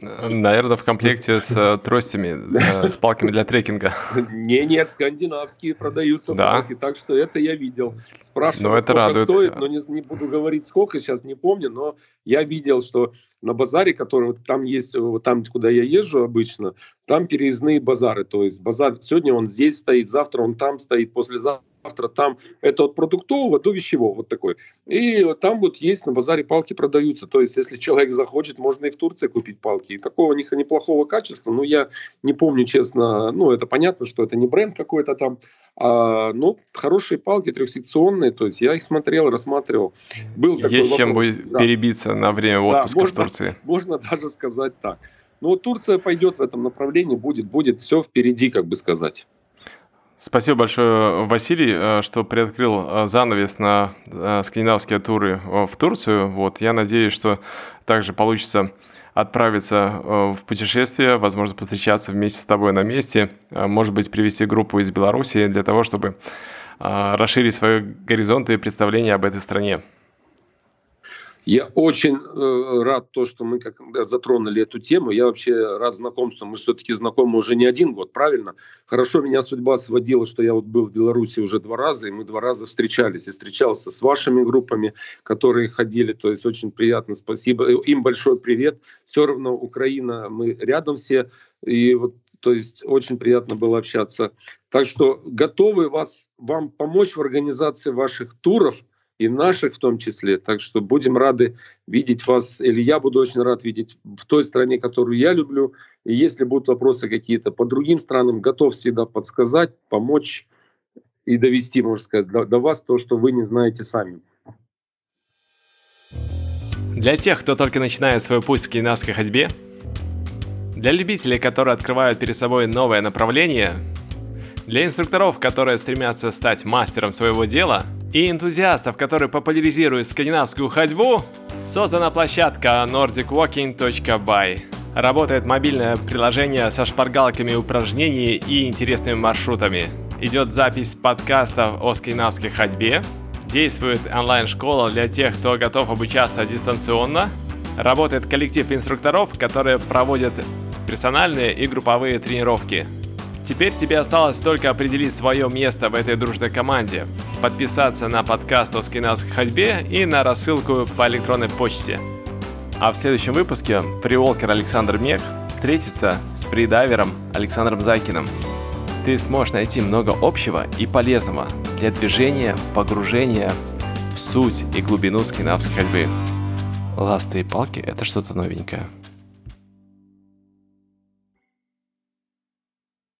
Наверное, в комплекте с э, тростями, э, с палками для трекинга. Не, нет, скандинавские продаются да. палки, так что это я видел. Спрашивал, но это сколько радует. стоит, но не, не буду говорить сколько, сейчас не помню, но я видел, что на базаре, который вот там есть, вот там, куда я езжу обычно, там переездные базары. То есть базар сегодня он здесь стоит, завтра он там стоит, послезавтра завтра там, это от продуктового до вещевого, вот такой. И там вот есть на базаре палки продаются, то есть если человек захочет, можно и в Турции купить палки. И такого них неплохого качества, но я не помню честно, ну это понятно, что это не бренд какой-то там, а, ну хорошие палки трехсекционные, то есть я их смотрел, рассматривал. Был такой есть вопрос. чем будет да. перебиться на время отпуска да, можно, в Турции. Можно даже сказать так. Но вот Турция пойдет в этом направлении, будет, будет все впереди, как бы сказать. Спасибо большое, Василий, э, что приоткрыл э, занавес на э, скандинавские туры в Турцию. Вот, я надеюсь, что также получится отправиться в путешествие, возможно, встречаться вместе с тобой на месте, может быть, привести группу из Беларуси для того, чтобы расширить свои горизонты и представления об этой стране. Я очень э, рад то, что мы как затронули эту тему. Я вообще рад знакомству. Мы все-таки знакомы уже не один год, правильно? Хорошо меня судьба сводила, что я вот был в Беларуси уже два раза, и мы два раза встречались. И встречался с вашими группами, которые ходили. То есть очень приятно. Спасибо. Им большой привет. Все равно Украина, мы рядом все. И вот то есть очень приятно было общаться. Так что готовы вас, вам помочь в организации ваших туров – и наших в том числе. Так что будем рады видеть вас, или я буду очень рад видеть в той стране, которую я люблю, И если будут вопросы какие-то по другим странам, готов всегда подсказать, помочь и довести, можно сказать, до, до вас то, что вы не знаете сами. Для тех, кто только начинает свой путь в скандинавской ходьбе, для любителей, которые открывают перед собой новое направление, для инструкторов, которые стремятся стать мастером своего дела, и энтузиастов, которые популяризируют скандинавскую ходьбу, создана площадка nordicwalking.by. Работает мобильное приложение со шпаргалками упражнений и интересными маршрутами. Идет запись подкастов о скандинавской ходьбе. Действует онлайн-школа для тех, кто готов обучаться дистанционно. Работает коллектив инструкторов, которые проводят персональные и групповые тренировки. Теперь тебе осталось только определить свое место в этой дружной команде, подписаться на подкаст о скандинавской ходьбе и на рассылку по электронной почте. А в следующем выпуске фриволкер Александр Мех встретится с фридайвером Александром Зайкиным. Ты сможешь найти много общего и полезного для движения, погружения в суть и глубину скандинавской ходьбы. Ласты и палки – это что-то новенькое.